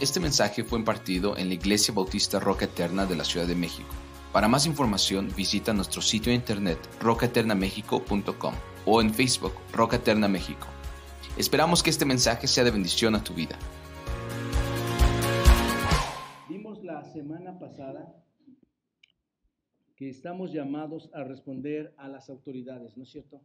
Este mensaje fue impartido en la Iglesia Bautista Roca Eterna de la Ciudad de México. Para más información visita nuestro sitio de internet rocaeternamexico.com o en Facebook Roca Eterna México. Esperamos que este mensaje sea de bendición a tu vida. Vimos la semana pasada que estamos llamados a responder a las autoridades, ¿no es cierto?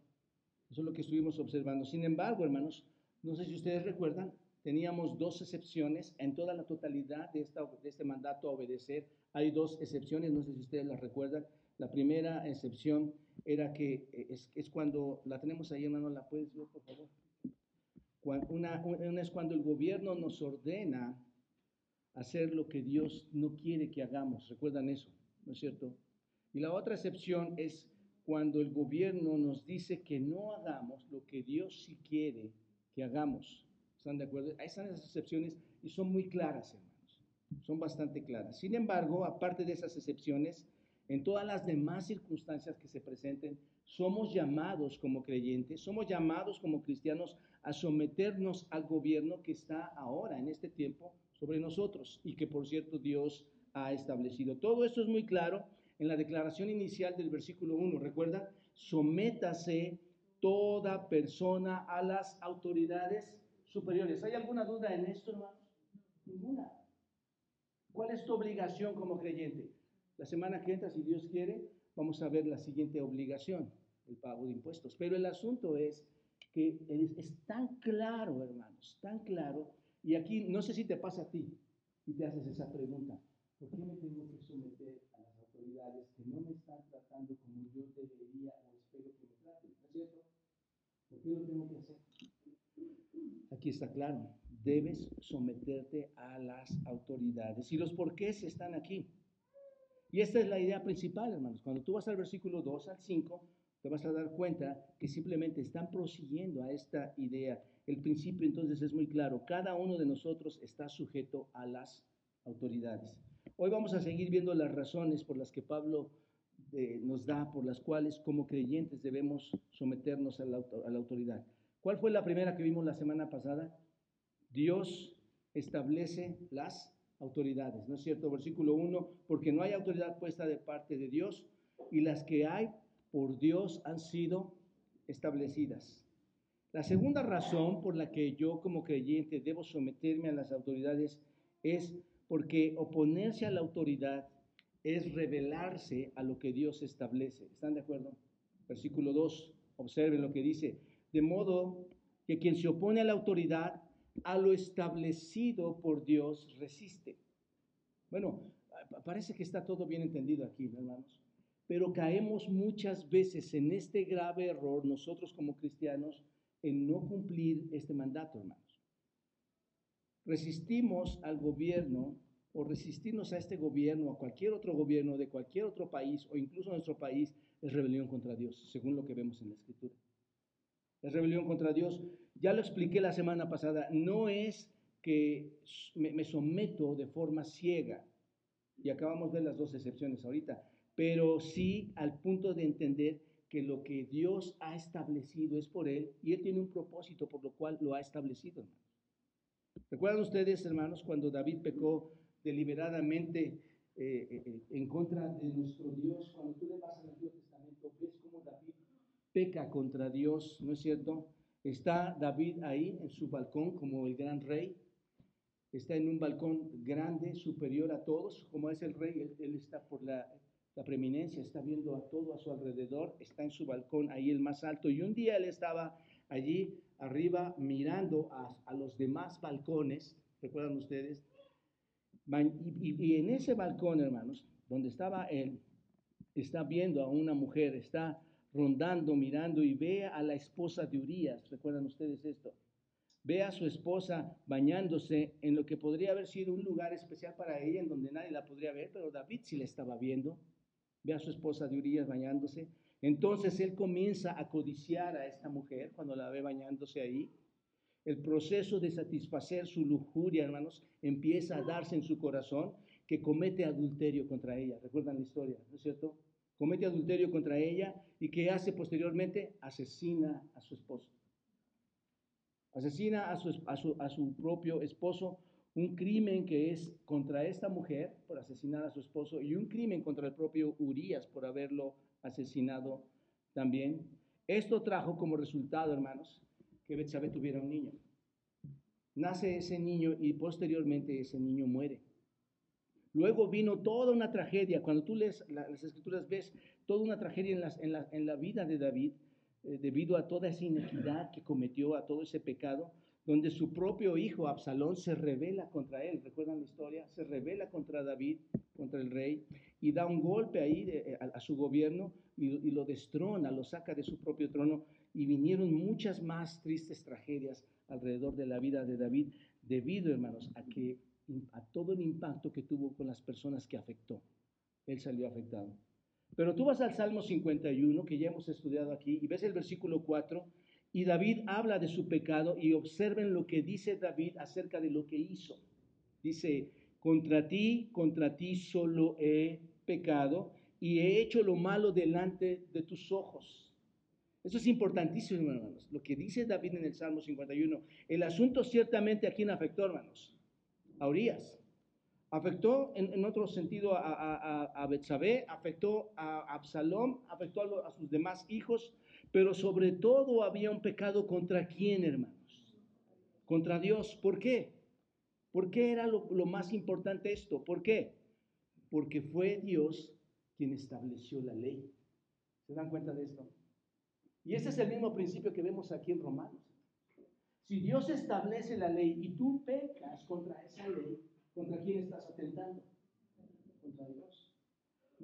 Eso es lo que estuvimos observando. Sin embargo, hermanos, no sé si ustedes recuerdan, teníamos dos excepciones en toda la totalidad de, este mandato a obedecer. Hay dos excepciones, no sé si ustedes las recuerdan. La primera excepción era que eh, es, es cuando, la tenemos ahí hermano, la puedes ver por favor. Una, una es cuando el gobierno nos ordena hacer lo que Dios no quiere que hagamos. ¿Recuerdan eso? ¿No es cierto? Y la otra excepción es cuando el gobierno nos dice que no hagamos lo que Dios sí quiere que hagamos. ¿Están de acuerdo? Ahí están esas excepciones y son muy claras, hermanos. Son bastante claras. Sin embargo, aparte de esas excepciones, en todas las demás circunstancias que se presenten, somos llamados como creyentes, somos llamados como cristianos a someternos al gobierno que está ahora, en este tiempo, sobre nosotros y que, por cierto, Dios ha establecido. Todo esto es muy claro en la declaración inicial del versículo 1. Recuerda, sométase toda persona a las autoridades superiores. ¿Hay alguna duda en esto, hermanos? Ninguna. ¿Cuál es tu obligación como creyente? La semana que entra, si Dios quiere, vamos a ver la siguiente obligación, el pago de impuestos. Pero el asunto es que es, tan claro, hermanos, tan claro, y aquí no sé si te pasa a ti y te haces esa pregunta, ¿por qué me tengo que someter a las autoridades que no me están tratando como yo debería o espero que me traten? ¿No es cierto? ¿Por qué lo tengo que hacer? Aquí está claro, debes someterte a las autoridades. Y los porqués están aquí. Y esta es la idea principal, hermanos. Cuando tú vas al versículo 2 al 5, te vas a dar cuenta que simplemente están prosiguiendo a esta idea. El principio entonces es muy claro. Cada uno de nosotros está sujeto a las autoridades. Hoy vamos a seguir viendo las razones por las que Pablo eh, nos da, por las cuales como creyentes debemos someternos a la, a la autoridad. ¿Cuál fue la primera que vimos la semana pasada? Dios establece las autoridades, ¿no es cierto? Versículo 1, porque no hay autoridad puesta de parte de Dios y las que hay por Dios han sido establecidas. La segunda razón por la que yo como creyente debo someterme a las autoridades es porque oponerse a la autoridad es rebelarse a lo que Dios establece. ¿Están de acuerdo? Versículo 2, observen lo que dice, de modo que quien se opone a la autoridad, a lo establecido por Dios, resiste. Bueno, parece que está todo bien entendido aquí, hermanos. Pero caemos muchas veces en este grave error, nosotros como cristianos, en no cumplir este mandato, hermanos. Resistimos al gobierno o resistirnos a este gobierno, a cualquier otro gobierno de cualquier otro país o incluso nuestro país, es rebelión contra Dios, según lo que vemos en la Escritura es rebelión contra Dios. Ya lo expliqué la semana pasada, no es que me, someto de forma ciega, y acabamos de ver las dos excepciones ahorita, pero sí al punto de entender que lo que Dios ha establecido es por Él y Él tiene un propósito por lo cual lo ha establecido. ¿Recuerdan ustedes, hermanos, cuando David pecó deliberadamente eh, eh, eh, en contra de nuestro Dios? Cuando tú le vas al Antiguo Testamento, ves peca contra Dios, ¿no es cierto? Está David ahí en su balcón como el gran rey, está en un balcón grande, superior a todos, como es el rey, él, está por la, preeminencia, está viendo a todo a su alrededor, está en su balcón ahí el más alto, y un día él estaba allí arriba mirando a, los demás balcones, ¿recuerdan ustedes? y en ese balcón, hermanos, donde estaba él, está viendo a una mujer, está rondando, mirando y ve a la esposa de Urias. ¿Recuerdan ustedes esto? Ve a su esposa bañándose en lo que podría haber sido un lugar especial para ella, en donde nadie la podría ver, pero David sí la estaba viendo. Ve a su esposa de Urias bañándose. Entonces él comienza a codiciar a esta mujer cuando la ve bañándose ahí. El proceso de satisfacer su lujuria, hermanos, empieza a darse en su corazón que comete adulterio contra ella. ¿Recuerdan la historia? ¿No es cierto? Comete adulterio contra ella y que hace posteriormente asesina a su esposo. Asesina a su, a su, propio esposo un crimen que es contra esta mujer por asesinar a su esposo y un crimen contra el propio Urias por haberlo asesinado también. Esto trajo como resultado, hermanos, que Betsabé tuviera un niño. Nace ese niño y posteriormente ese niño muere. Luego vino toda una tragedia. Cuando tú lees las escrituras ves toda una tragedia en, la, vida de David eh, debido a toda esa inequidad que cometió, a todo ese pecado, donde su propio hijo Absalón se revela contra él. ¿Recuerdan la historia? Se revela contra David, contra el rey, y da un golpe ahí eh, a, su gobierno y, y lo destrona, lo saca de su propio trono. Y vinieron muchas más tristes tragedias alrededor de la vida de David, debido, hermanos, a que a todo el impacto que tuvo con las personas que afectó. Él salió afectado. Pero tú vas al Salmo 51, que ya hemos estudiado aquí, y ves el versículo 4, y David habla de su pecado, y observen lo que dice David acerca de lo que hizo. Dice, contra ti, contra ti solo he pecado, y he hecho lo malo delante de tus ojos. Eso es importantísimo, hermanos, lo que dice David en el Salmo 51. El asunto ciertamente a quién afectó, hermanos a Urias. Afectó en, otro sentido a, a, Betsabé, afectó a Absalom, afectó a, sus demás hijos, pero sobre todo había un pecado contra quién, hermanos? Contra Dios. ¿Por qué? ¿Por qué era lo, lo más importante esto? ¿Por qué? Porque fue Dios quien estableció la ley. ¿Se dan cuenta de esto? Y ese es el mismo principio que vemos aquí en Romanos. Si Dios establece la ley y tú pecas contra esa ley, ¿contra quién estás atentando? Contra Dios.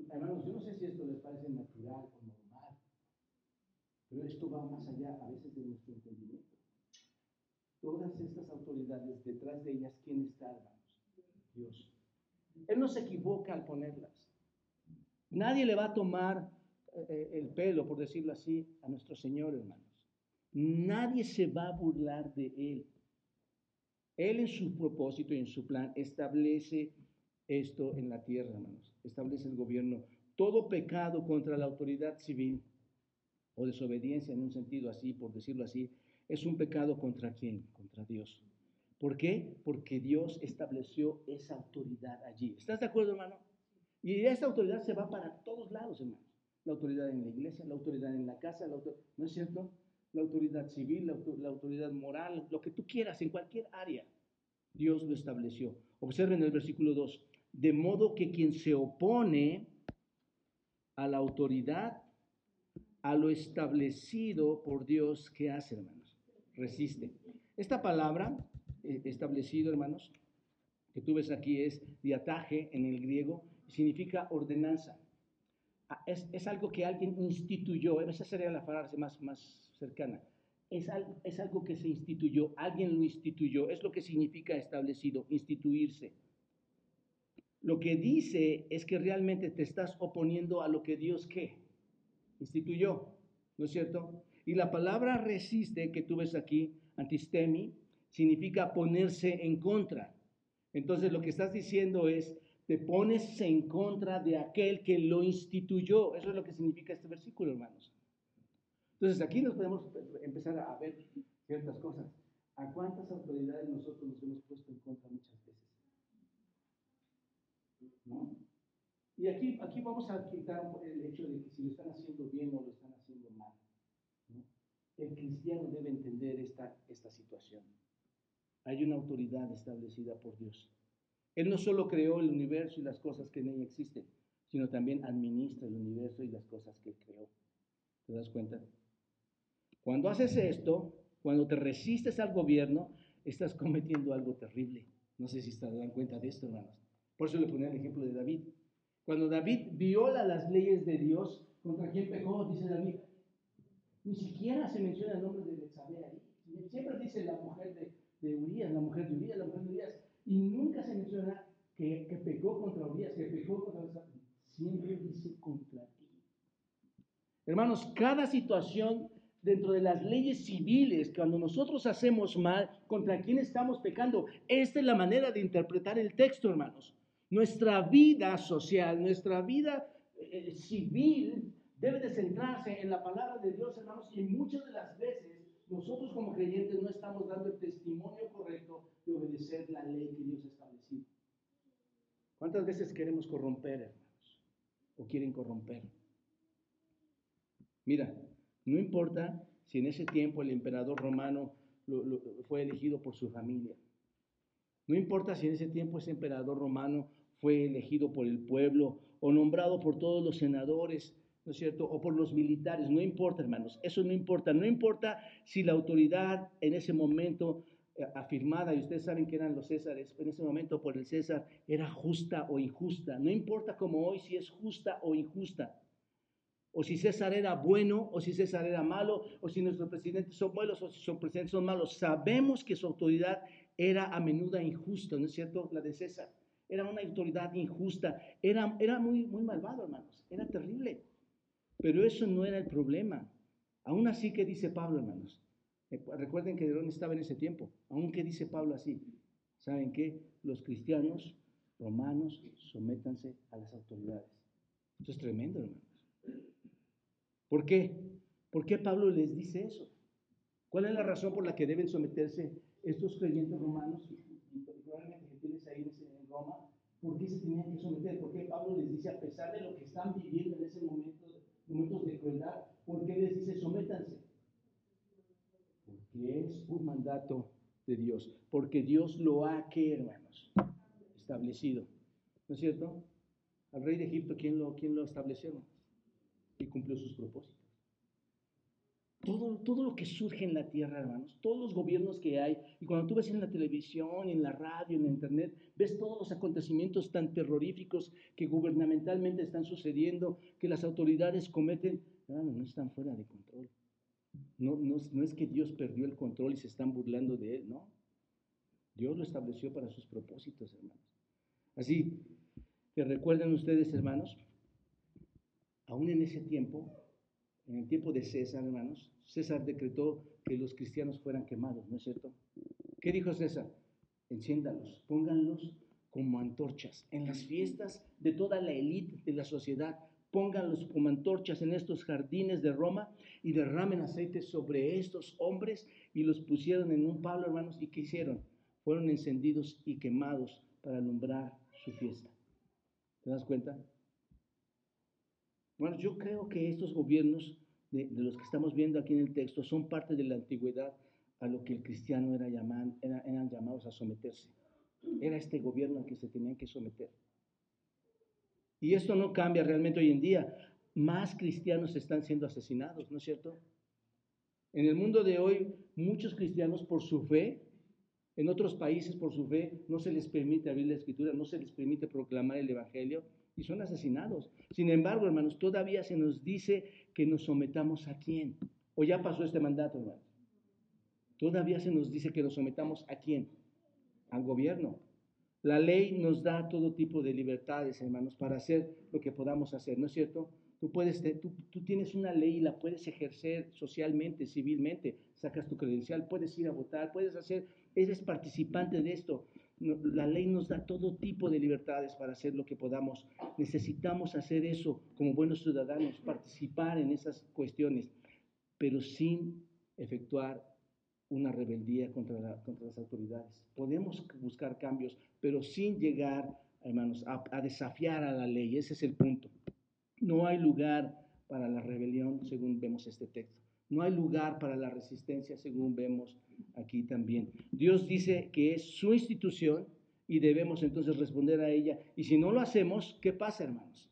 Hermanos, yo no sé si esto les parece natural o normal, pero esto va más allá a veces de nuestro entendimiento. Todas estas autoridades, detrás de ellas, ¿quién está, hermanos? Dios. Él no se equivoca al ponerlas. Nadie le va a tomar eh, eh, el pelo, por decirlo así, a nuestro Señor, hermano. Nadie se va a burlar de Él. Él en su propósito y en su plan establece esto en la tierra, hermanos. Establece el gobierno. Todo pecado contra la autoridad civil o desobediencia en un sentido así, por decirlo así, es un pecado contra quién? Contra Dios. ¿Por qué? Porque Dios estableció esa autoridad allí. ¿Estás de acuerdo, hermano? Y esa autoridad se va para todos lados, hermano. La autoridad en la iglesia, la autoridad en la casa, la ¿no es cierto? La autoridad civil, la, autoridad moral, lo que tú quieras, en cualquier área. Dios lo estableció. Observen el versículo 2. De modo que quien se opone a la autoridad, a lo establecido por Dios, ¿qué hace, hermanos? Resiste. Esta palabra, eh, establecido, hermanos, que tú ves aquí es diataje en el griego, significa ordenanza. Ah, es, es, algo que alguien instituyó, esa sería la frase más, más cercana. Es algo, es algo que se instituyó, alguien lo instituyó, es lo que significa establecido, instituirse. Lo que dice es que realmente te estás oponiendo a lo que Dios qué instituyó, ¿no es cierto? Y la palabra resiste que tú ves aquí, antistemi, significa ponerse en contra. Entonces lo que estás diciendo es, te pones en contra de aquel que lo instituyó. Eso es lo que significa este versículo, hermanos. Entonces aquí nos podemos empezar a ver ciertas cosas. ¿A cuántas autoridades nosotros nos hemos puesto en contra muchas veces? ¿No? Y aquí, aquí vamos a quitar el hecho de que si lo están haciendo bien o lo están haciendo mal. El cristiano debe entender esta, esta situación. Hay una autoridad establecida por Dios. Él no solo creó el universo y las cosas que en él existen, sino también administra el universo y las cosas que creó. ¿Te das cuenta? Cuando haces esto, cuando te resistes al gobierno, estás cometiendo algo terrible. No sé si se dan cuenta de esto, hermanos. Por eso le ponía el ejemplo de David. Cuando David viola las leyes de Dios, ¿contra quién pecó? Dice David. Ni siquiera se menciona el nombre de Betsabé ahí. Siempre dice la mujer de, de Urias, la mujer de Urias, la mujer de Urias. Y nunca se menciona que, que pecó contra Urias, que pecó contra Siempre dice contra ti. Hermanos, cada situación dentro de las leyes civiles, cuando nosotros hacemos mal, ¿contra quién estamos pecando? Esta es la manera de interpretar el texto, hermanos. Nuestra vida social, nuestra vida eh, civil debe de centrarse en la palabra de Dios, hermanos, y muchas de las veces Nosotros como creyentes no estamos dando el testimonio correcto de obedecer la ley que Dios ha establecido. ¿Cuántas veces queremos corromper, hermanos? ¿O quieren corromper? Mira, no importa si en ese tiempo el emperador romano fue elegido por su familia. No importa si en ese tiempo ese emperador romano fue elegido por el pueblo o nombrado por todos los senadores, ¿no es cierto? O por los militares, no importa, hermanos, eso no importa. No importa si la autoridad en ese momento eh, afirmada, y ustedes saben que eran los césares, en ese momento por el César, era justa o injusta. No importa como hoy si es justa o injusta o si César era bueno, o si César era malo, o si nuestros presidentes son buenos, o si sus presidentes son malos. Sabemos que su autoridad era a menudo injusta, ¿no es cierto? La de César. Era una autoridad injusta, era, era muy, muy malvado, hermanos, era terrible. Pero eso no era el problema. Aún así, ¿qué dice Pablo, hermanos? Eh, recuerden que Nerón estaba en ese tiempo. Aún que dice Pablo así, ¿saben qué? Los cristianos romanos sométanse a las autoridades. Esto es tremendo, hermanos. ¿Por qué? ¿Por qué Pablo les dice eso? ¿Cuál es la razón por la que deben someterse estos creyentes romanos, y probablemente tienes ahí en Roma, por qué se tenían que someter? ¿Por qué Pablo les dice, a pesar de lo que están viviendo en ese momento, momentos de crueldad, por qué les dice, sométanse? Porque es un mandato de Dios, porque Dios lo ha, que hermanos? Establecido. ¿No es cierto? Al rey de Egipto, ¿quién lo, quién lo estableció? y cumplió sus propósitos. Todo, todo lo que surge en la tierra, hermanos, todos los gobiernos que hay, y cuando tú ves en la televisión, en la radio, en la internet, ves todos los acontecimientos tan terroríficos que gubernamentalmente están sucediendo, que las autoridades cometen, hermanos, no están fuera de control. No, no, no es que Dios perdió el control y se están burlando de él, no. Dios lo estableció para sus propósitos, hermanos. Así que recuerden ustedes, hermanos, aún en ese tiempo, en el tiempo de César, hermanos, César decretó que los cristianos fueran quemados, ¿no es cierto? ¿Qué dijo César? Enciéndalos, pónganlos como antorchas. En las fiestas de toda la élite de la sociedad, pónganlos como antorchas en estos jardines de Roma y derramen aceite sobre estos hombres y los pusieron en un palo, hermanos, y ¿qué hicieron? Fueron encendidos y quemados para alumbrar su fiesta. ¿Te das cuenta? Bueno, yo creo que estos gobiernos de, los que estamos viendo aquí en el texto son parte de la antigüedad a lo que el cristiano era eran llamados a someterse. Era este gobierno al que se tenían que someter. Y esto no cambia realmente hoy en día. Más cristianos están siendo asesinados, ¿no es cierto? En el mundo de hoy, muchos cristianos por su fe, en otros países por su fe, no se les permite abrir la escritura, no se les permite proclamar el Evangelio, y son asesinados. Sin embargo, hermanos, todavía se nos dice que nos sometamos a quién. ¿O ya pasó este mandato, hermanos? Todavía se nos dice que nos sometamos a quién? Al gobierno. La ley nos da todo tipo de libertades, hermanos, para hacer lo que podamos hacer, ¿no es cierto? Tú, puedes, tú, tú tienes una ley y la puedes ejercer socialmente, civilmente, sacas tu credencial, puedes ir a votar, puedes hacer, eres participante de esto la ley nos da todo tipo de libertades para hacer lo que podamos. Necesitamos hacer eso como buenos ciudadanos, participar en esas cuestiones, pero sin efectuar una rebeldía contra, contra las autoridades. Podemos buscar cambios, pero sin llegar, hermanos, a, a desafiar a la ley. Ese es el punto. No hay lugar para la rebelión, según vemos este texto. No hay lugar para la resistencia, según vemos aquí también. Dios dice que es su institución y debemos entonces responder a ella. Y si no lo hacemos, ¿qué pasa, hermanos?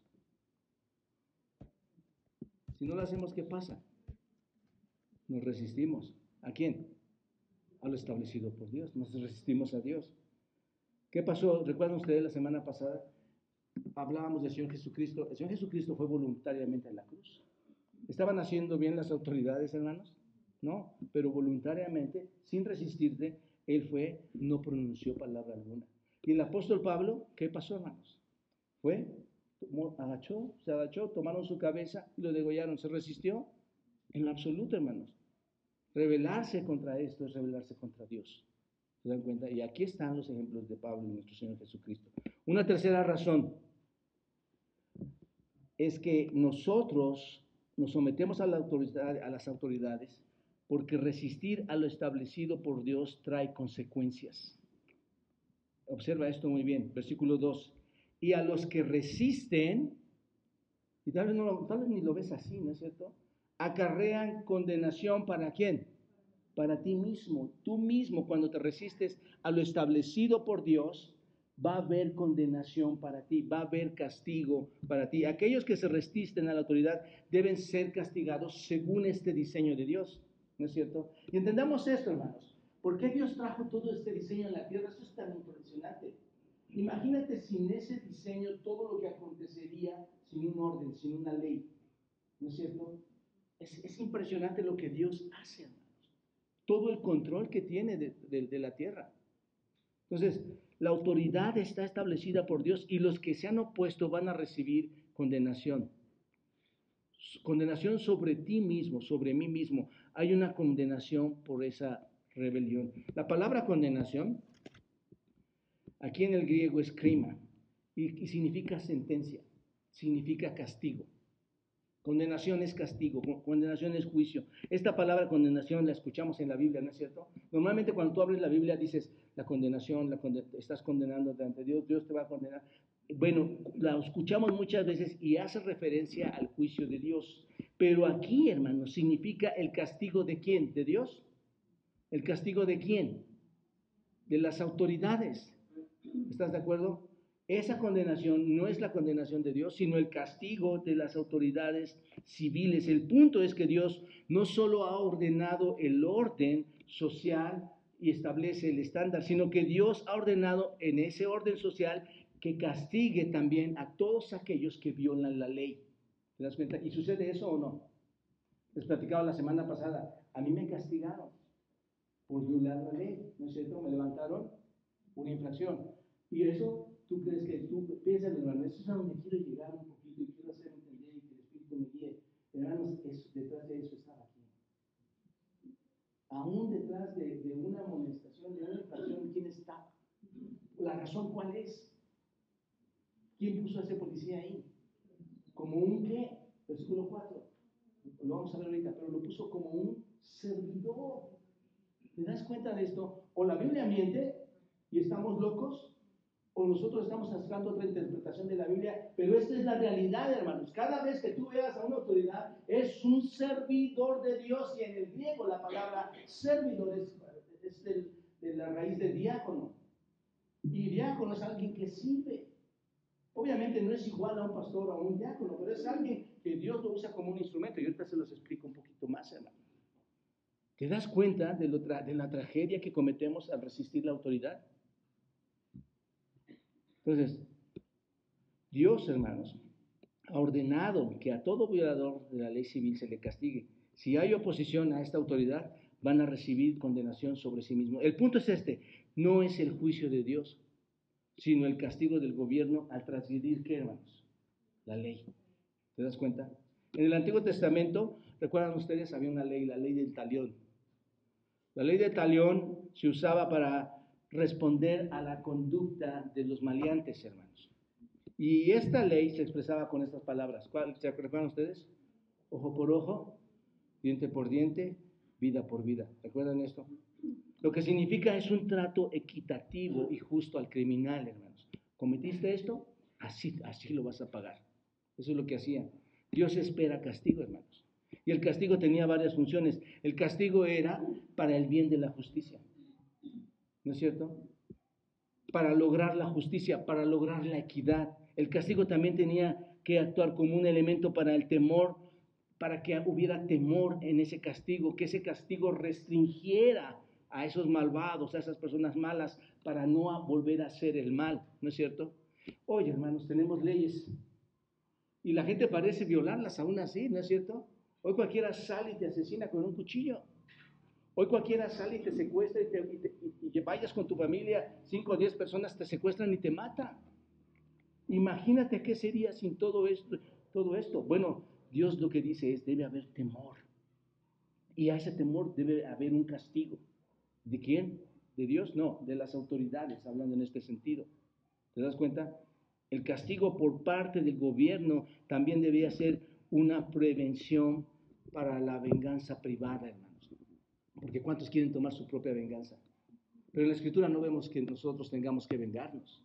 Si no lo hacemos, ¿qué pasa? Nos resistimos. ¿A quién? A lo establecido por Dios. Nos resistimos a Dios. ¿Qué pasó? ¿Recuerdan ustedes la semana pasada? Hablábamos del Señor Jesucristo. El Señor Jesucristo fue voluntariamente en la cruz. ¿Estaban haciendo bien las autoridades, hermanos? No, pero voluntariamente, sin resistirte, él fue, no pronunció palabra alguna. Y el apóstol Pablo, ¿qué pasó, hermanos? Fue, agachó, se agachó, tomaron su cabeza y lo degollaron. ¿Se resistió? En lo absoluto, hermanos. Rebelarse contra esto es rebelarse contra Dios. ¿Se dan cuenta? Y aquí están los ejemplos de Pablo y nuestro Señor Jesucristo. Una tercera razón es que nosotros nos sometemos a, la autoridad, a las autoridades porque resistir a lo establecido por Dios trae consecuencias. Observa esto muy bien, versículo 2. Y a los que resisten, y tal no, tal vez ni lo ves así, ¿no es cierto? Acarrean condenación para quién? Para ti mismo. Tú mismo, cuando te resistes a lo establecido por Dios, va a haber condenación para ti, va a haber castigo para ti. Aquellos que se resisten a la autoridad deben ser castigados según este diseño de Dios, ¿no es cierto? Y entendamos esto, hermanos. ¿Por qué Dios trajo todo este diseño en la tierra? Eso es tan impresionante. Imagínate sin ese diseño todo lo que acontecería sin un orden, sin una ley. ¿No es cierto? Es, impresionante lo que Dios hace, hermanos. Todo el control que tiene de, de la tierra. Entonces, la autoridad está establecida por Dios y los que se han opuesto van a recibir condenación. Condenación sobre ti mismo, sobre mí mismo. Hay una condenación por esa rebelión. La palabra condenación, aquí en el griego es crima y, significa sentencia, significa castigo. Condenación es castigo, condenación es juicio. Esta palabra condenación la escuchamos en la Biblia, ¿no es cierto? Normalmente cuando tú abres la Biblia dices la condenación, la estás condenando ante Dios, Dios te va a condenar. Bueno, la escuchamos muchas veces y hace referencia al juicio de Dios. Pero aquí, hermano, significa el castigo de quién? ¿De Dios? ¿El castigo de quién? De las autoridades. ¿Estás de acuerdo? Esa condenación no es la condenación de Dios, sino el castigo de las autoridades civiles. El punto es que Dios no solo ha ordenado el orden social y establece el estándar, sino que Dios ha ordenado en ese orden social que castigue también a todos aquellos que violan la ley. ¿Te das cuenta? ¿Y sucede eso o no? Les platicaba la semana pasada, a mí me castigaron por violar la ley, ¿no es cierto? Me levantaron una infracción. Y eso tú crees que tú piensas, hermano, eso es a donde quiero llegar un poquito y quiero hacer entender y que el Espíritu me guíe. Hermanos, detrás de eso aquí. Aún detrás de, una amonestación, de una infracción, ¿quién está? ¿La razón cuál es? ¿Quién puso a ese policía ahí? ¿Como un qué? Versículo 4. Lo vamos a ver ahorita, pero lo puso como un servidor. ¿Te das cuenta de esto? O la Biblia miente y estamos locos, o nosotros estamos haciendo otra interpretación de la Biblia, pero esta es la realidad, hermanos. Cada vez que tú veas a una autoridad, es un servidor de Dios, y en el griego la palabra servidor es, de la raíz de diácono. Y diácono es alguien que sirve. Obviamente no es igual a un pastor o a un diácono, pero es alguien que Dios lo usa como un instrumento. Y ahorita se los explico un poquito más, hermano. ¿Te das cuenta de, de la tragedia que cometemos al resistir la autoridad? Entonces, Dios, hermanos, ha ordenado que a todo violador de la ley civil se le castigue. Si hay oposición a esta autoridad, van a recibir condenación sobre sí mismos. El punto es este, no es el juicio de Dios, sino el castigo del gobierno al transgredir, ¿qué hermanos? La ley. ¿Te das cuenta? En el Antiguo Testamento, recuerdan ustedes, había una ley, la ley del talión. La ley del talión se usaba para responder a la conducta de los maleantes, hermanos. Y esta ley se expresaba con estas palabras. ¿Cuál, ¿Se acuerdan ustedes? Ojo por ojo, diente por diente, vida por vida. ¿Recuerdan esto? Lo que significa es un trato equitativo y justo al criminal, hermanos. ¿Cometiste esto? Así, así lo vas a pagar. Eso es lo que hacía. Dios espera castigo, hermanos. Y el castigo tenía varias funciones. El castigo era para el bien de la justicia. ¿No es cierto? Para lograr la justicia, para lograr la equidad. El castigo también tenía que actuar como un elemento para el temor, para que hubiera temor en ese castigo, que ese castigo restringiera a esos malvados, a esas personas malas, para no volver a hacer el mal, ¿no es cierto? Oye, hermanos, tenemos leyes y la gente parece violarlas aún así, ¿no es cierto? Hoy cualquiera sale y te asesina con un cuchillo. Hoy cualquiera sale y te secuestra y, te, vayas con tu familia, cinco o diez personas te secuestran y te matan. Imagínate qué sería sin todo esto, todo esto. Bueno, Dios lo que dice es, debe haber temor. Y a ese temor debe haber un castigo. ¿De quién? ¿De Dios? No, de las autoridades, hablando en este sentido. ¿Te das cuenta? El castigo por parte del gobierno también debía ser una prevención para la venganza privada, hermano. Porque ¿cuántos quieren tomar su propia venganza? Pero en la escritura no vemos que nosotros tengamos que vengarnos.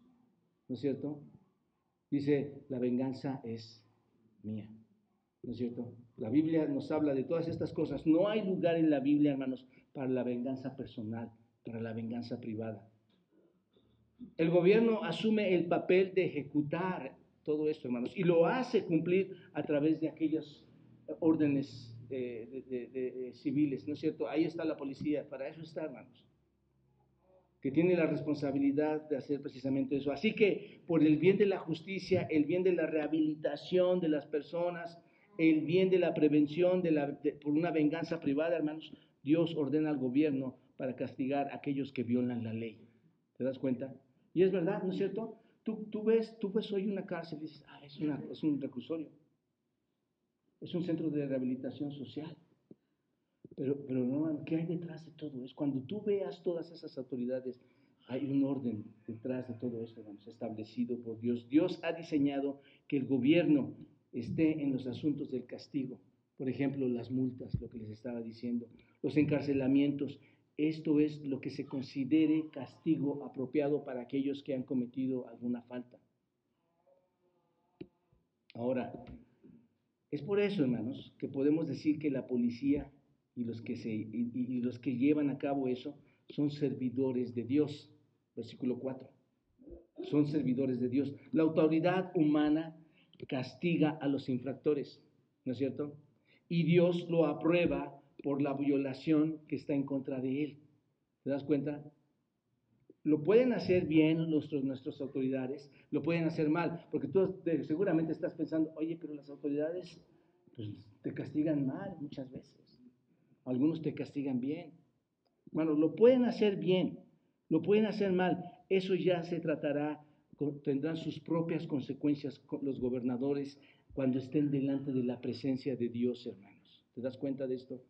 ¿No es cierto? Dice, la venganza es mía. ¿No es cierto? La Biblia nos habla de todas estas cosas. No hay lugar en la Biblia, hermanos, para la venganza personal, para la venganza privada. El gobierno asume el papel de ejecutar todo esto, hermanos, y lo hace cumplir a través de aquellas órdenes de, civiles, ¿no es cierto? Ahí está la policía, para eso está, hermanos, que tiene la responsabilidad de hacer precisamente eso. Así que por el bien de la justicia, el bien de la rehabilitación de las personas, el bien de la prevención de la, por una venganza privada, hermanos, Dios ordena al gobierno para castigar a aquellos que violan la ley. ¿Te das cuenta? Y es verdad, ¿no es cierto? Tú, tú, ves, tú ves hoy una cárcel y dices, ah, es, es un reclusorio. Es un centro de rehabilitación social. Pero, pero no, ¿qué hay detrás de todo eso? Cuando tú veas todas esas autoridades, hay un orden detrás de todo esto, hermanos, establecido por Dios. Dios ha diseñado que el gobierno esté en los asuntos del castigo. Por ejemplo, las multas, lo que les estaba diciendo, los encarcelamientos. Esto es lo que se considere castigo apropiado para aquellos que han cometido alguna falta. Ahora, es por eso, hermanos, que podemos decir que la policía y los que, los que llevan a cabo eso son servidores de Dios. Versículo 4. Son servidores de Dios. La autoridad humana castiga a los infractores, ¿no es cierto? Y Dios lo aprueba por la violación que está en contra de él. ¿Te das cuenta? Lo pueden hacer bien nuestros, nuestras autoridades, lo pueden hacer mal, porque tú seguramente estás pensando, oye, pero las autoridades pues, te castigan mal muchas veces. Algunos te castigan bien. Bueno, lo pueden hacer bien, lo pueden hacer mal. Eso ya se tratará, tendrán sus propias consecuencias los gobernadores cuando estén delante de la presencia de Dios, hermanos. ¿Te das cuenta de esto?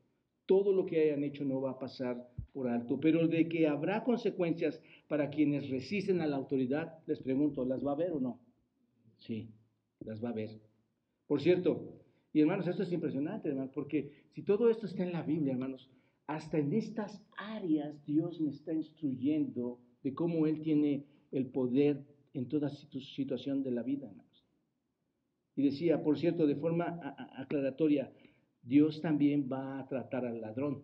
todo lo que hayan hecho no va a pasar por alto, pero de que habrá consecuencias para quienes resisten a la autoridad, les pregunto, ¿las va a ver o no? Sí, las va a ver. Por cierto, y hermanos, esto es impresionante, hermanos, porque si todo esto está en la Biblia, hermanos, hasta en estas áreas Dios me está instruyendo de cómo Él tiene el poder en toda situación de la vida, hermanos. Y decía, por cierto, de forma aclaratoria, Dios también va a tratar al ladrón.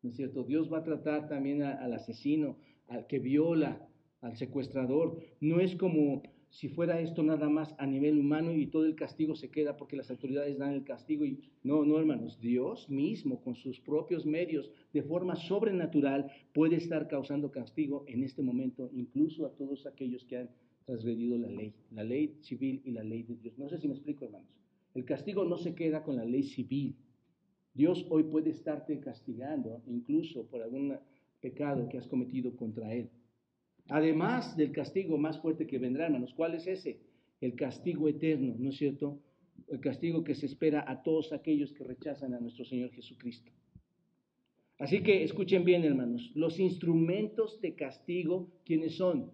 ¿No es cierto? Dios va a tratar también al asesino, al que viola, al secuestrador. No es como si fuera esto nada más a nivel humano y todo el castigo se queda porque las autoridades dan el castigo. Y no, no, hermanos, Dios mismo con sus propios medios, de forma sobrenatural, puede estar causando castigo en este momento, incluso a todos aquellos que han transgredido la ley, la ley civil y la ley de Dios. No sé si me explico, hermanos. El castigo no se queda con la ley civil. Dios hoy puede estarte castigando incluso por algún pecado que has cometido contra Él. Además del castigo más fuerte que vendrá, hermanos, ¿cuál es ese? El castigo eterno, ¿no es cierto? El castigo que se espera a todos aquellos que rechazan a nuestro Señor Jesucristo. Así que escuchen bien, hermanos, los instrumentos de castigo, ¿quiénes son?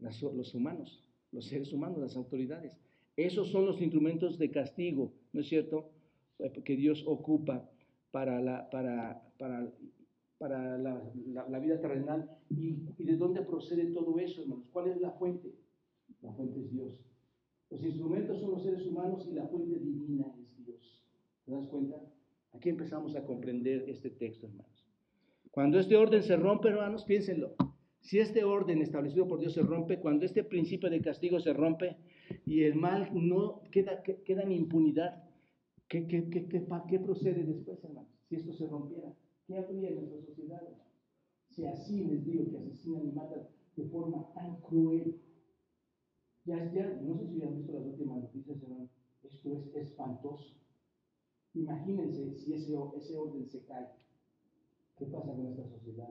los humanos, los seres humanos, las autoridades. Esos son los instrumentos de castigo, ¿no es cierto? Que Dios ocupa para la, para, para, para la, vida terrenal. ¿Y, de dónde procede todo eso, hermanos? ¿Cuál es la fuente? La fuente es Dios. Los instrumentos son los seres humanos y la fuente divina es Dios. ¿Te das cuenta? Aquí empezamos a comprender este texto, hermanos. Cuando este orden se rompe, hermanos, piénsenlo. Si este orden establecido por Dios se rompe, cuando este principio de castigo se rompe, y el mal no queda, queda en impunidad. ¿Qué, qué, procede después, hermanos? Si esto se rompiera, ¿qué habría en nuestra sociedad? Si así les digo que asesinan y matan de forma tan cruel. Ya, ya, no sé si han visto las últimas noticias, hermano. Esto es espantoso. Imagínense si ese, ese orden se cae. ¿Qué pasa con nuestra sociedad?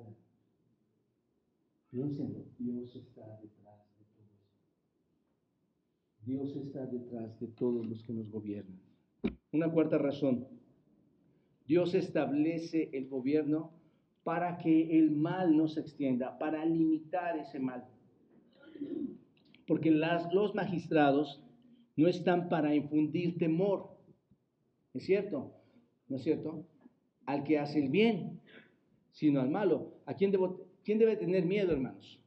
Piénsenlo, Dios está detrás Dios está detrás de todos los que nos gobiernan. Una cuarta razón. Dios establece el gobierno para que el mal no se extienda, para limitar ese mal. Porque las, los magistrados no están para infundir temor. ¿Es cierto? ¿No es cierto? al que hace el bien, sino al malo. ¿A quién, quién debe tener miedo, hermanos?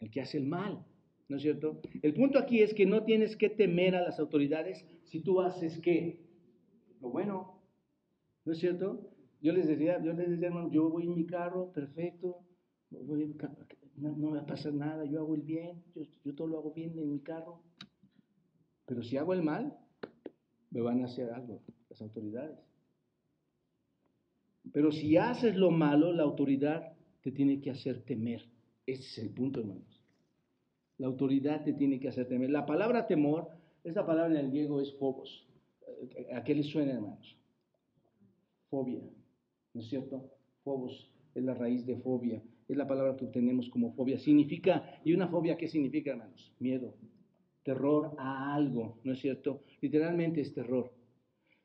El que hace el mal, ¿no es cierto? El punto aquí es que no tienes que temer a las autoridades si tú haces qué? Lo bueno, ¿no es cierto? Yo les decía, yo les decía, hermano, yo voy en mi carro, perfecto, no, me va a pasar nada, yo hago el bien, yo, todo lo hago bien en mi carro. Pero si hago el mal, me van a hacer algo las autoridades. Pero si haces lo malo, la autoridad te tiene que hacer temer. Ese es el punto, hermanos. La autoridad te tiene que hacer temer. La palabra temor, esta palabra en el griego es phobos. ¿A qué le suena, hermanos? Fobia, ¿no es cierto? Phobos es la raíz de fobia. Es la palabra que obtenemos como fobia. Significa, ¿y una fobia qué significa, hermanos? Miedo, terror a algo, ¿no es cierto? Literalmente es terror.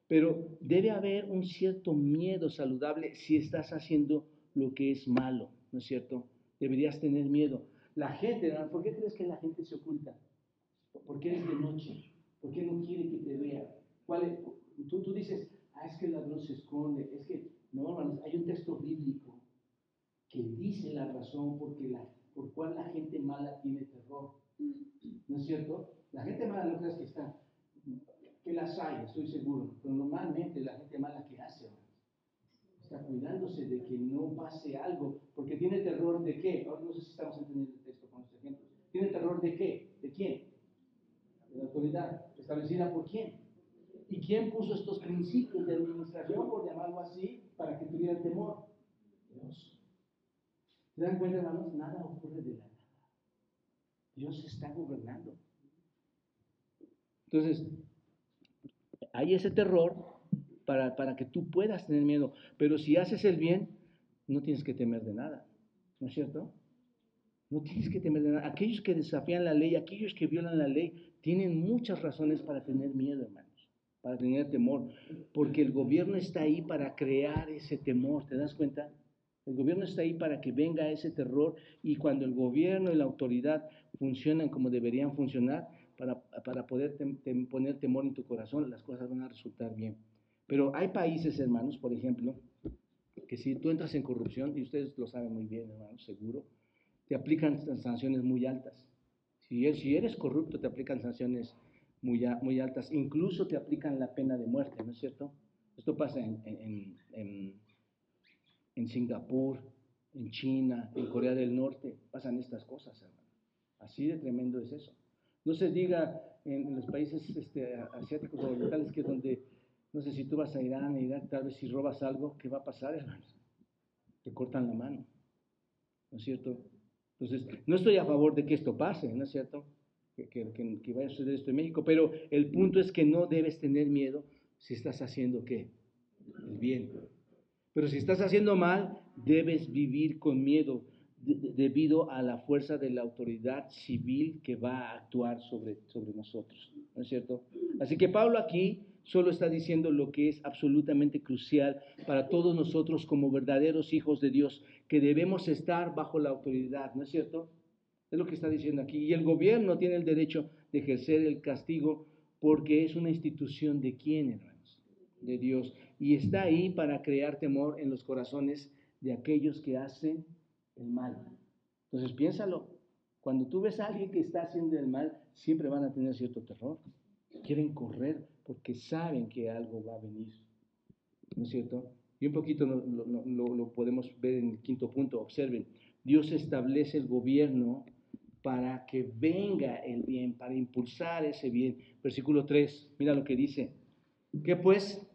Pero debe haber un cierto miedo saludable si estás haciendo lo que es malo, ¿no es cierto? Deberías tener miedo. La gente, ¿por qué crees que la gente se oculta? ¿Por qué es de noche? ¿Por qué no quiere que te vea? ¿Cuál Tú, tú dices, ah, es que el ladrón se esconde, es que, no, hay un texto bíblico que dice la razón porque la, por cual la gente mala tiene terror. ¿No es cierto? La gente mala no crees que está que las hay, estoy seguro, pero normalmente la gente mala que hace, está cuidándose de que no pase algo, porque tiene terror de qué, ahora no sé si estamos entendiendo el texto con estos ejemplos, tiene terror de qué, de quién, de la autoridad, establecida por quién, y quién puso estos principios de administración, por llamarlo así, para que tuvieran temor, Dios. ¿Se dan cuenta, hermanos? Nada ocurre de la nada. Dios está gobernando. Entonces, hay ese terror para, para que tú puedas tener miedo. Pero si haces el bien, no tienes que temer de nada. ¿No es cierto? No tienes que temer de nada. Aquellos que desafían la ley, aquellos que violan la ley, tienen muchas razones para tener miedo, hermanos, para tener temor. Porque el gobierno está ahí para crear ese temor, ¿te das cuenta? El gobierno está ahí para que venga ese terror y cuando el gobierno y la autoridad funcionan como deberían funcionar, para, poder poner temor en tu corazón, las cosas van a resultar bien. Pero hay países, hermanos, por ejemplo, que si tú entras en corrupción, y ustedes lo saben muy bien, hermanos, seguro, te aplican sanciones muy altas. Si eres, si eres corrupto, te aplican sanciones muy, muy altas. Incluso te aplican la pena de muerte, ¿no es cierto? Esto pasa en, en, en, Singapur, en China, en Corea del Norte. Pasan estas cosas, hermano. Así de tremendo es eso. No se diga en, los países este, asiáticos o orientales que donde, no sé si tú vas a Irán, a Irak, tal vez si robas algo, ¿qué va a pasar, hermanos? Te cortan la mano, ¿no es cierto? Entonces, no estoy a favor de que esto pase, ¿no es cierto? Que, que, vaya a suceder esto en México, pero el punto es que no debes tener miedo si estás haciendo qué? El bien. Pero si estás haciendo mal, debes vivir con miedo debido a la fuerza de la autoridad civil que va a actuar sobre, sobre nosotros. ¿No es cierto? Así que Pablo aquí solo está diciendo lo que es absolutamente crucial para todos nosotros como verdaderos hijos de Dios, que debemos estar bajo la autoridad, ¿no es cierto? Es lo que está diciendo aquí. Y el gobierno tiene el derecho de ejercer el castigo porque es una institución de quién, hermanos? De Dios. Y está ahí para crear temor en los corazones de aquellos que hacen el mal. Entonces piénsalo, cuando tú ves a alguien que está haciendo el mal, siempre van a tener cierto terror. Quieren correr porque saben que algo va a venir. ¿No es cierto? Y un poquito lo, podemos ver en el quinto punto. Observen, Dios establece el gobierno para que venga el bien, para impulsar ese bien. Versículo 3, mira lo que dice. ¿Qué pues?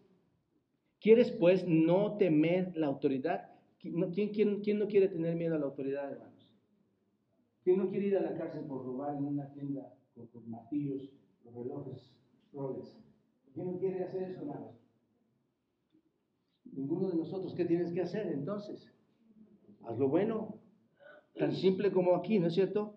¿Quieres pues no temer la autoridad? ¿Quién, no quiere tener miedo a la autoridad, hermanos? ¿Quién no quiere ir a la cárcel por robar en una tienda con, con martillos, los relojes, roles? ¿Quién no quiere hacer eso, hermanos? Ninguno de nosotros. ¿Qué tienes que hacer entonces? Haz lo bueno. Tan simple como aquí, ¿no es cierto?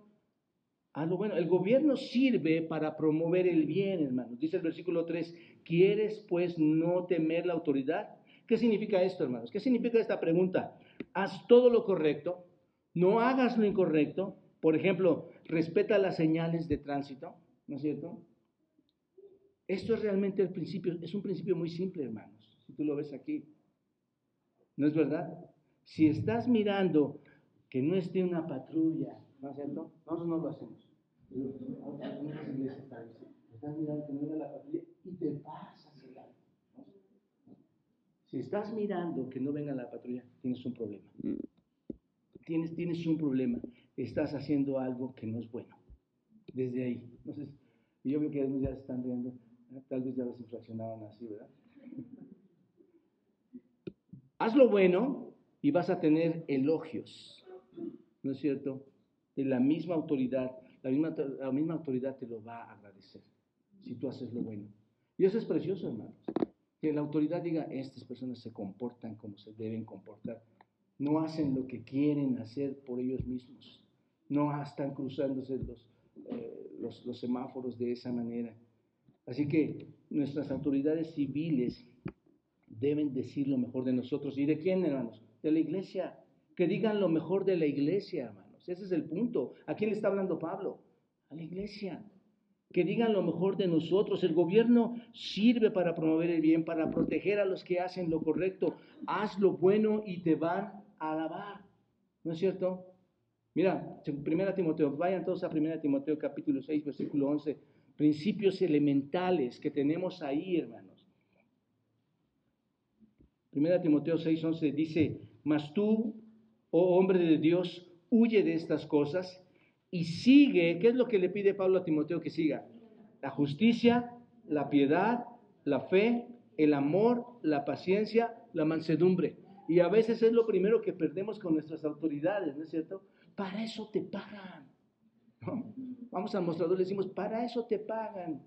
Lo bueno. El gobierno sirve para promover el bien, hermanos. Dice el versículo 3, ¿quieres pues no temer la autoridad? ¿Qué significa esto, hermanos? ¿Qué significa esta pregunta? Haz todo lo correcto, no hagas lo incorrecto. Por ejemplo, respeta las señales de tránsito, ¿no es cierto? Esto es realmente el principio, es un principio muy simple, hermanos, si tú lo ves aquí. ¿No es verdad? Si estás mirando que no esté una patrulla, ¿no es cierto? Nosotros no lo hacemos. Estás mirando que no venga la patrulla y te pasas el alto. Si estás mirando que no venga la patrulla, tienes un problema. Tienes, tienes un problema. Estás haciendo algo que no es bueno. Desde ahí. Entonces, yo veo que algunos ya se están riendo. Tal vez ya los infraccionaban así, ¿verdad? Haz lo bueno y vas a tener elogios, ¿no es cierto? La misma autoridad, la misma, la misma autoridad te lo va a agradecer si tú haces lo bueno. Y eso es precioso, hermanos. Que la autoridad diga, estas personas se comportan como se deben comportar. No hacen lo que quieren hacer por ellos mismos. No están cruzándose los, eh, los, los semáforos de esa manera. Así que nuestras autoridades civiles deben decir lo mejor de nosotros. ¿Y de quién, hermanos? De la iglesia. Que digan lo mejor de la iglesia, hermanos. Ese es el punto. ¿A quién le está hablando Pablo? A la iglesia. Que digan lo mejor de nosotros. El gobierno sirve para promover el bien, para proteger a los que hacen lo correcto. Haz lo bueno y te van a alabar. ¿No es cierto? Mira, 1 Timoteo, vayan todos a 1 Timoteo capítulo 6, versículo 11. Principios elementales que tenemos ahí, hermanos. 1 Timoteo 6:11 dice, mas tú, oh hombre de Dios, huye de estas cosas y sigue, ¿qué es lo que le pide Pablo a Timoteo que siga? La justicia, la piedad, la fe, el amor, la paciencia, la mansedumbre. Y a veces es lo primero que perdemos con nuestras autoridades, ¿no es cierto? Para eso te pagan. Vamos al mostrador y le decimos, para eso te pagan.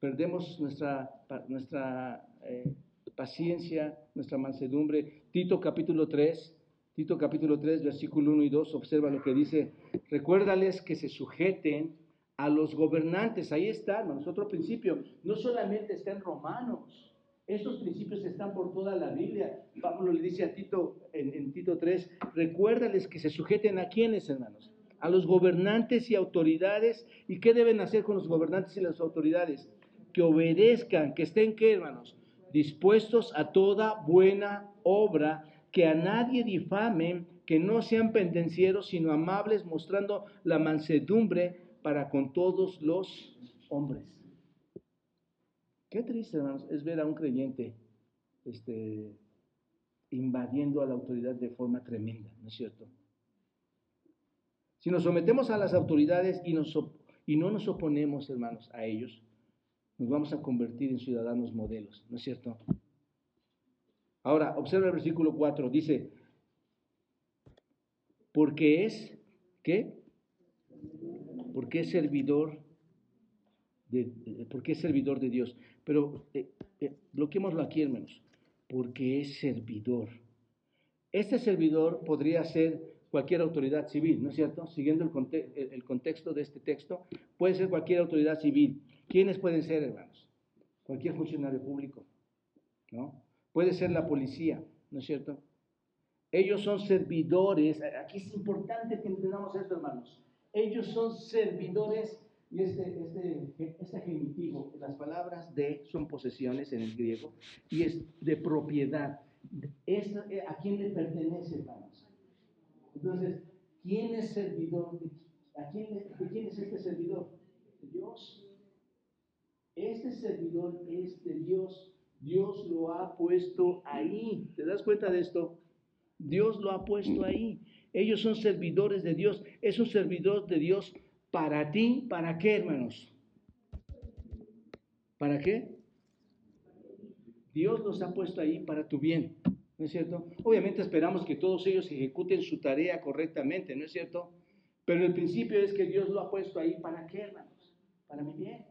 Perdemos nuestra, nuestra eh, paciencia, nuestra mansedumbre. Tito capítulo 3, Tito capítulo 3, versículo 1 y 2, observa lo que dice, recuérdales que se sujeten a los gobernantes. Ahí está, hermanos, otro principio. No solamente está en Romanos, estos principios están por toda la Biblia. Pablo le dice a Tito en, en Tito 3, recuérdales que se sujeten a quienes, hermanos, a los gobernantes y autoridades. ¿Y qué deben hacer con los gobernantes y las autoridades? Que obedezcan, que estén, ¿qué, hermanos? dispuestos a toda buena obra, que a nadie difamen, que no sean pendencieros, sino amables, mostrando la mansedumbre para con todos los hombres. Qué triste, hermanos, es ver a un creyente este, invadiendo a la autoridad de forma tremenda, ¿no es cierto? Si nos sometemos a las autoridades y, y no nos oponemos, hermanos, a ellos, nos vamos a convertir en ciudadanos modelos, ¿no es cierto? Ahora, observa el versículo 4, dice, porque es, ¿qué? Porque es servidor de, porque es servidor de Dios. Pero eh, eh, bloqueémoslo aquí, hermanos, porque es servidor. Este servidor podría ser cualquier autoridad civil, ¿no es cierto? Siguiendo el, el contexto de este texto, puede ser cualquier autoridad civil. ¿Quiénes pueden ser, hermanos? Cualquier funcionario público, ¿no? Puede ser la policía, ¿no es cierto? Ellos son servidores. Aquí es importante que entendamos esto, hermanos. Ellos son servidores y este, este, este genitivo, las palabras de son posesiones en el griego y es de propiedad. Es, eh, ¿A quién le pertenece, hermanos? Entonces, ¿quién es servidor? ¿A quién, ¿De quién es este servidor? De Dios. Este servidor es de Dios. Dios lo ha puesto ahí. ¿Te das cuenta de esto? Dios lo ha puesto ahí. Ellos son servidores de Dios. Es un servidor de Dios para ti. ¿Para qué, hermanos? ¿Para qué? Dios los ha puesto ahí para tu bien. ¿No es cierto? Obviamente esperamos que todos ellos ejecuten su tarea correctamente, ¿no es cierto? Pero el principio es que Dios lo ha puesto ahí para qué, hermanos? Para mi bien.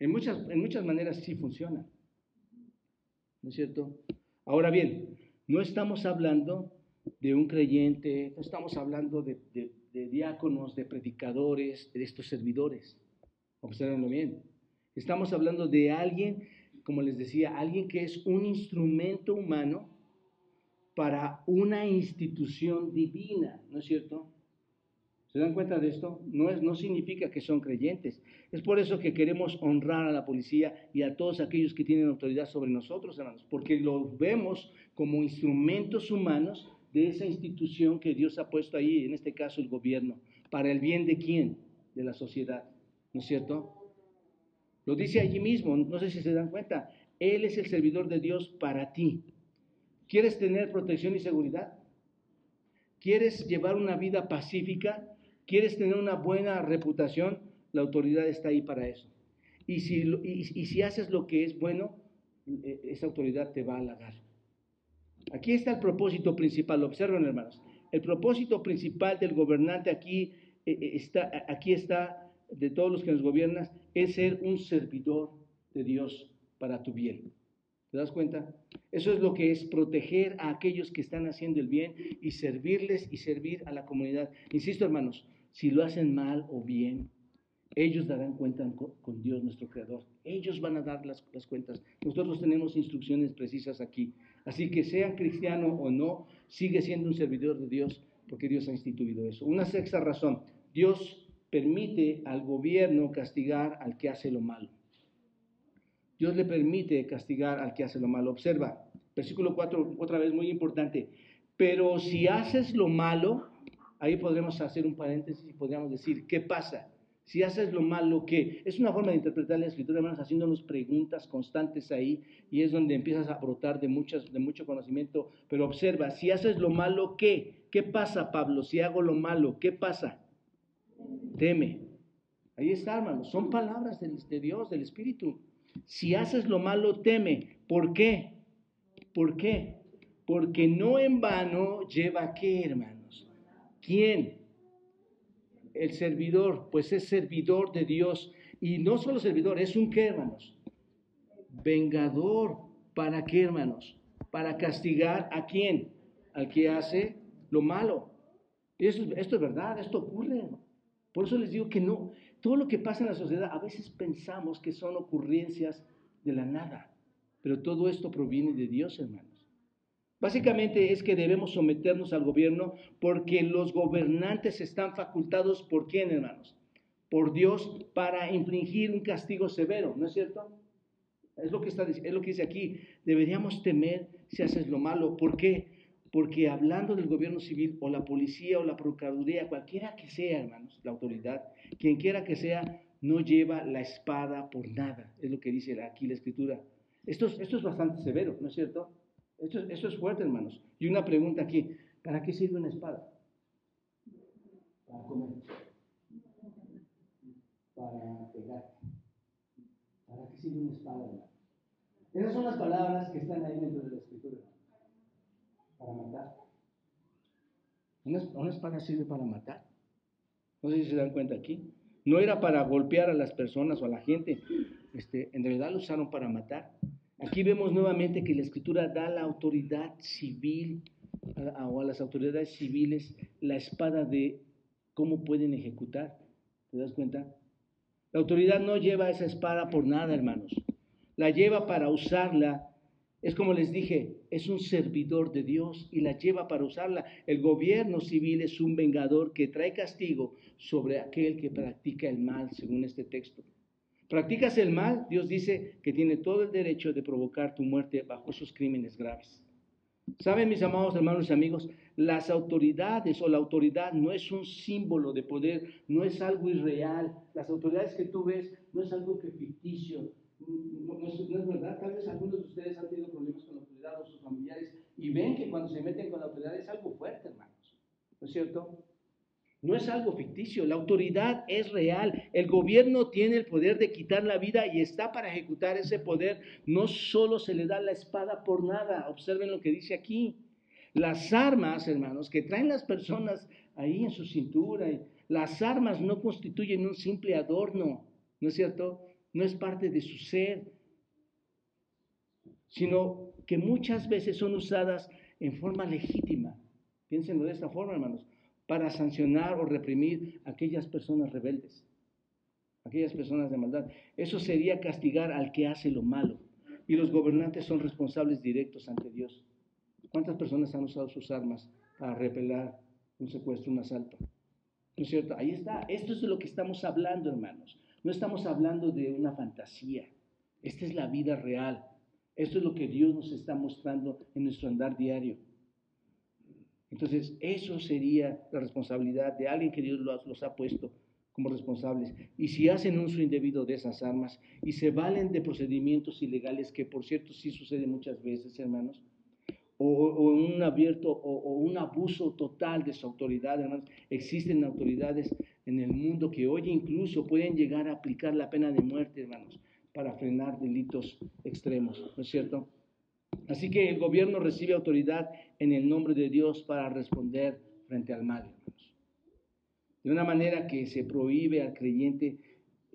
En muchas, en muchas maneras sí funciona. ¿No es cierto? Ahora bien, no estamos hablando de un creyente, no estamos hablando de, diáconos, de predicadores, de estos servidores. Observenlo bien. Estamos hablando de alguien, como les decía, alguien que es un instrumento humano para una institución divina, ¿no es cierto? ¿Se dan cuenta de esto? No, es, no significa que son creyentes. Es por eso que queremos honrar a la policía y a todos aquellos que tienen autoridad sobre nosotros, hermanos, porque lo vemos como instrumentos humanos de esa institución que Dios ha puesto ahí, en este caso el gobierno, para el bien de quién? De la sociedad, ¿no es cierto? Lo dice allí mismo, no sé si se dan cuenta, Él es el servidor de Dios para ti. ¿Quieres tener protección y seguridad? ¿Quieres llevar una vida pacífica? ¿Quieres tener una buena reputación? La autoridad está ahí para eso. Y si, y, si haces lo que es bueno, e, esa autoridad te va a halagar. Aquí está el propósito principal, observen hermanos. El propósito principal del gobernante aquí e, e, está, aquí está, de todos los que nos gobiernan, es ser un servidor de Dios para tu bien. ¿Te das cuenta? Eso es lo que es proteger a aquellos que están haciendo el bien y servirles y servir a la comunidad. Insisto, hermanos, si lo hacen mal o bien, ellos darán cuenta con Dios nuestro Creador. Ellos van a dar las, cuentas. Nosotros tenemos instrucciones precisas aquí. Así que sean cristiano o no, sigue siendo un servidor de Dios porque Dios ha instituido eso. Una sexta razón, Dios permite al gobierno castigar al que hace lo malo. Dios le permite castigar al que hace lo malo. Observa, versículo 4, otra vez muy importante. Pero si haces lo malo, ahí podremos hacer un paréntesis y podríamos decir, ¿qué pasa? Si haces lo malo, ¿qué? Es una forma de interpretar la escritura, hermanos, haciéndonos preguntas constantes ahí, y es donde empiezas a brotar de mucho conocimiento. Pero observa, si haces lo malo, ¿qué? ¿Qué pasa, Pablo? Si hago lo malo, ¿qué pasa? Teme. Ahí está, hermanos, son palabras de, de Dios, del Espíritu. Si haces lo malo, teme. ¿Por qué? ¿Por qué? Porque no en vano lleva qué, hermano ¿Quién? El servidor, pues es servidor de Dios. Y no solo servidor, es un qué, hermanos? Vengador. ¿Para qué, hermanos? Para castigar a quién? Al que hace lo malo. esto, es verdad, esto ocurre. Por eso les digo que no, todo lo que pasa en la sociedad, a veces pensamos que son ocurrencias de la nada, pero todo esto proviene de Dios, hermano. Básicamente es que debemos someternos al gobierno porque los gobernantes están facultados por quién, hermanos? Por Dios para infligir un castigo severo, ¿no es cierto? Es lo que, está, es lo que dice aquí. Deberíamos temer si haces lo malo. ¿Por qué? Porque hablando del gobierno civil o la policía o la procuraduría, cualquiera que sea, hermanos, la autoridad, quien quiera que sea, no lleva la espada por nada. Es lo que dice aquí la escritura. Esto, esto es bastante severo, ¿no es cierto? Esto, es fuerte, hermanos. Y una pregunta aquí, ¿para qué sirve una espada? Para comer. Para pegar. ¿Para qué sirve una espada, hermano? Esas son las palabras que están ahí dentro de la escritura. Para matar. Una, una espada sirve para matar. No sé si se dan cuenta aquí. No era para golpear a las personas o a la gente. Este, en realidad lo usaron para matar. Aquí vemos nuevamente que la escritura da a la autoridad civil o a las autoridades civiles la espada de cómo pueden ejecutar. ¿Te das cuenta? La autoridad no lleva esa espada por nada, hermanos. La lleva para usarla. Es como les dije, es un servidor de Dios y la lleva para usarla. El gobierno civil es un vengador que trae castigo sobre aquel que practica el mal, según este texto. Practicas el mal, Dios dice que tiene todo el derecho de provocar tu muerte bajo esos crímenes graves. Saben, mis amados hermanos y amigos, las autoridades o la autoridad no es un símbolo de poder, no es algo irreal. Las autoridades que tú ves no es algo que ficticio, no, es, verdad. Tal vez algunos de ustedes han tenido problemas con la autoridad o sus familiares y ven que cuando se meten con la autoridad es algo fuerte, hermanos. ¿No es cierto? No es algo ficticio, la autoridad es real. El gobierno tiene el poder de quitar la vida y está para ejecutar ese poder. No solo se le da la espada por nada, observen lo que dice aquí. Las armas, hermanos, que traen las personas ahí en su cintura, las armas no constituyen un simple adorno, ¿no es cierto? No es parte de su ser, sino que muchas veces son usadas en forma legítima. Piénsenlo de esta forma, hermanos para sancionar o reprimir a aquellas personas rebeldes, aquellas personas de maldad. Eso sería castigar al que hace lo malo. Y los gobernantes son responsables directos ante Dios. ¿Cuántas personas han usado sus armas para repelar un secuestro, un asalto? ¿No es cierto? Ahí está. Esto es de lo que estamos hablando, hermanos. No estamos hablando de una fantasía. Esta es la vida real. Esto es lo que Dios nos está mostrando en nuestro andar diario. Entonces, eso sería la responsabilidad de alguien que Dios los, ha puesto como responsables. Y si hacen uso indebido de esas armas y se valen de procedimientos ilegales, que por cierto sí sucede muchas veces, hermanos, o, un abierto o, un abuso total de su autoridad, hermanos, existen autoridades en el mundo que hoy incluso pueden llegar a aplicar la pena de muerte, hermanos, para frenar delitos extremos, ¿no es cierto? Así que el gobierno recibe autoridad en el nombre de Dios para responder frente al mal, hermanos. De una manera que se prohíbe al creyente,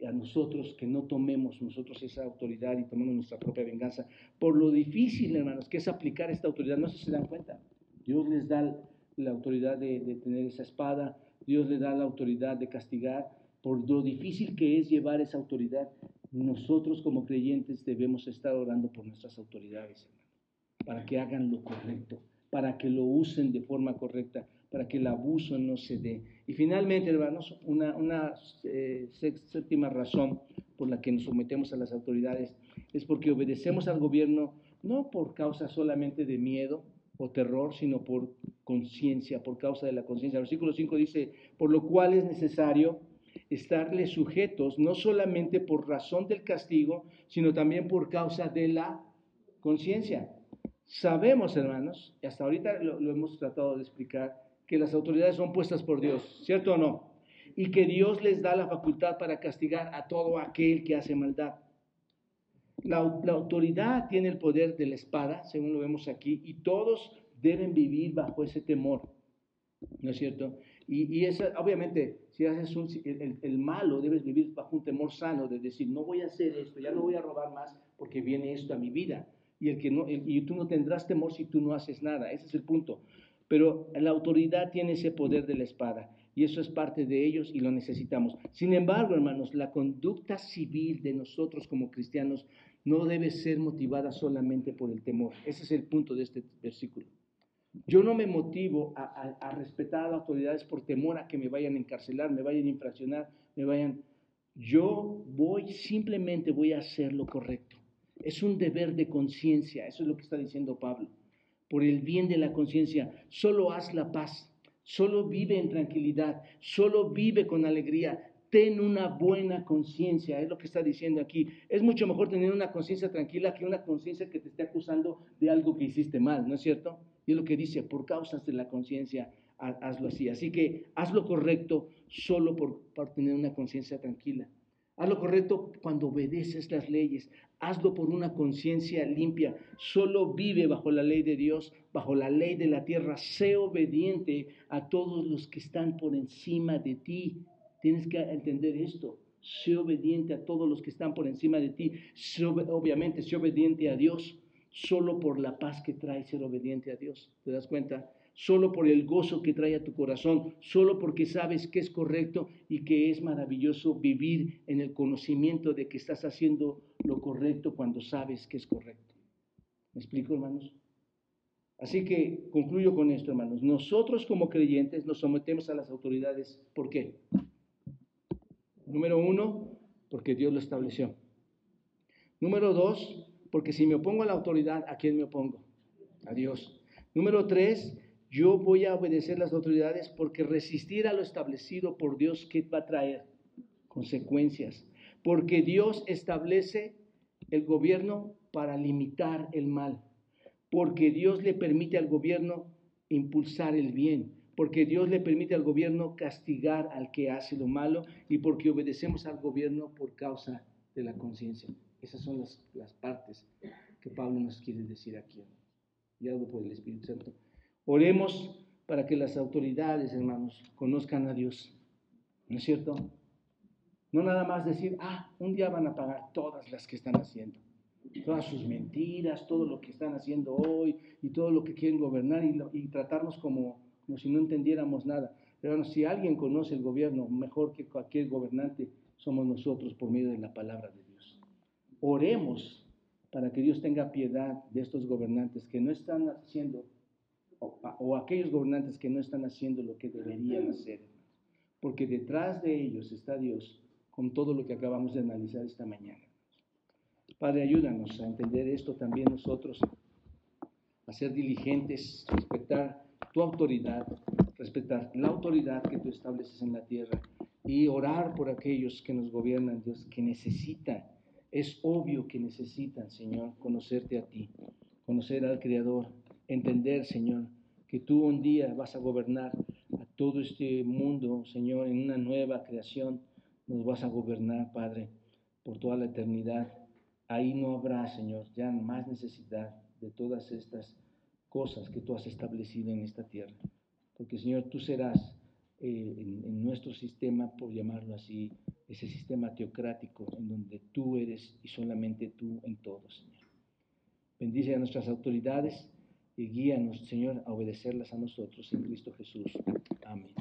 a nosotros, que no tomemos nosotros esa autoridad y tomemos nuestra propia venganza. Por lo difícil, hermanos, que es aplicar esta autoridad, no sé si se dan cuenta. Dios les da la autoridad de, tener esa espada, Dios les da la autoridad de castigar. Por lo difícil que es llevar esa autoridad, nosotros como creyentes debemos estar orando por nuestras autoridades, hermanos para que hagan lo correcto, para que lo usen de forma correcta, para que el abuso no se dé. Y finalmente, hermanos, una, eh, séptima razón por la que nos sometemos a las autoridades es porque obedecemos al gobierno no por causa solamente de miedo o terror, sino por conciencia, por causa de la conciencia. El versículo 5 dice, por lo cual es necesario estarle sujetos, no solamente por razón del castigo, sino también por causa de la conciencia. Sabemos, hermanos, y hasta ahorita lo, hemos tratado de explicar, que las autoridades son puestas por Dios, ¿cierto o no? Y que Dios les da la facultad para castigar a todo aquel que hace maldad. La, autoridad tiene el poder de la espada, según lo vemos aquí, y todos deben vivir bajo ese temor, ¿no es cierto? Y, y obviamente, si haces el, malo, debes vivir bajo un temor sano, de decir, no voy a hacer esto, ya no voy a robar más porque viene esto a mi vida y, el que no, y tú no tendrás temor si tú no haces nada. Ese es el punto. Pero la autoridad tiene ese poder de la espada y eso es parte de ellos y lo necesitamos. Sin embargo, hermanos, la conducta civil de nosotros como cristianos no debe ser motivada solamente por el temor. Ese es el punto de este versículo. Yo no me motivo a, a respetar a las autoridades por temor a que me vayan a encarcelar, me vayan a infraccionar, me vayan... Yo voy, simplemente voy a hacer lo correcto. Es un deber de conciencia, eso es lo que está diciendo Pablo. Por el bien de la conciencia, solo haz la paz, solo vive en tranquilidad, solo vive con alegría, ten una buena conciencia, es lo que está diciendo aquí. Es mucho mejor tener una conciencia tranquila que una conciencia que te esté acusando de algo que hiciste mal, ¿no es cierto? Y es lo que dice, por causas de la conciencia, hazlo así. Así que haz lo correcto solo por, tener una conciencia tranquila. Haz lo correcto cuando obedeces las leyes. Hazlo por una conciencia limpia. Solo vive bajo la ley de Dios, bajo la ley de la tierra. Sé obediente a todos los que están por encima de ti. Tienes que entender esto. Sé obediente a todos los que están por encima de ti. obviamente, sé obediente a Dios. Solo por la paz que trae ser obediente a Dios. ¿Te das cuenta? Solo por el gozo que trae a tu corazón, solo porque sabes que es correcto y que es maravilloso vivir en el conocimiento de que estás haciendo lo correcto cuando sabes que es correcto. ¿Me explico, hermanos? Así que concluyo con esto, hermanos. Nosotros como creyentes nos sometemos a las autoridades. ¿Por qué? Número uno, porque Dios lo estableció. Número dos, porque si me opongo a la autoridad, ¿a quién me opongo? A Dios. Número tres, yo voy a obedecer las autoridades porque resistir a lo establecido por Dios, ¿qué va a traer? Consecuencias. Porque Dios establece el gobierno para limitar el mal. Porque Dios le permite al gobierno impulsar el bien. Porque Dios le permite al gobierno castigar al que hace lo malo. Y porque obedecemos al gobierno por causa de la conciencia. Esas son las, las partes que Pablo nos quiere decir aquí. Y algo por el Espíritu Santo. Oremos para que las autoridades, hermanos, conozcan a Dios. ¿No es cierto? No nada más decir, ah, un día van a pagar todas las que están haciendo. Todas sus mentiras, todo lo que están haciendo hoy y todo lo que quieren gobernar y, tratarnos como, como, si no entendiéramos nada. Pero si alguien conoce el gobierno mejor que cualquier gobernante, somos nosotros por medio de la palabra de Dios. Oremos para que Dios tenga piedad de estos gobernantes que no están haciendo o, aquellos gobernantes que no están haciendo lo que deberían hacer. porque detrás de ellos está Dios con todo lo que acabamos de analizar esta mañana. Padre, ayúdanos a entender esto también nosotros, a ser diligentes, respetar tu autoridad, respetar la autoridad que tú estableces en la tierra y orar por aquellos que nos gobiernan, Dios, que necesitan, es obvio que necesitan, Señor, conocerte a ti, conocer al Creador, entender, Señor, que tú un día vas a gobernar a todo este mundo, Señor, en una nueva creación, nos vas a gobernar, Padre, por toda la eternidad. Ahí no habrá, Señor, ya más necesidad de todas estas cosas que tú has establecido en esta tierra. Porque, Señor, tú serás eh, en, nuestro sistema, por llamarlo así, ese sistema teocrático en donde tú eres y solamente tú en todo, Señor. Bendice a nuestras autoridades y guíanos, Señor, a obedecerlas a nosotros en Cristo Jesús. Amén.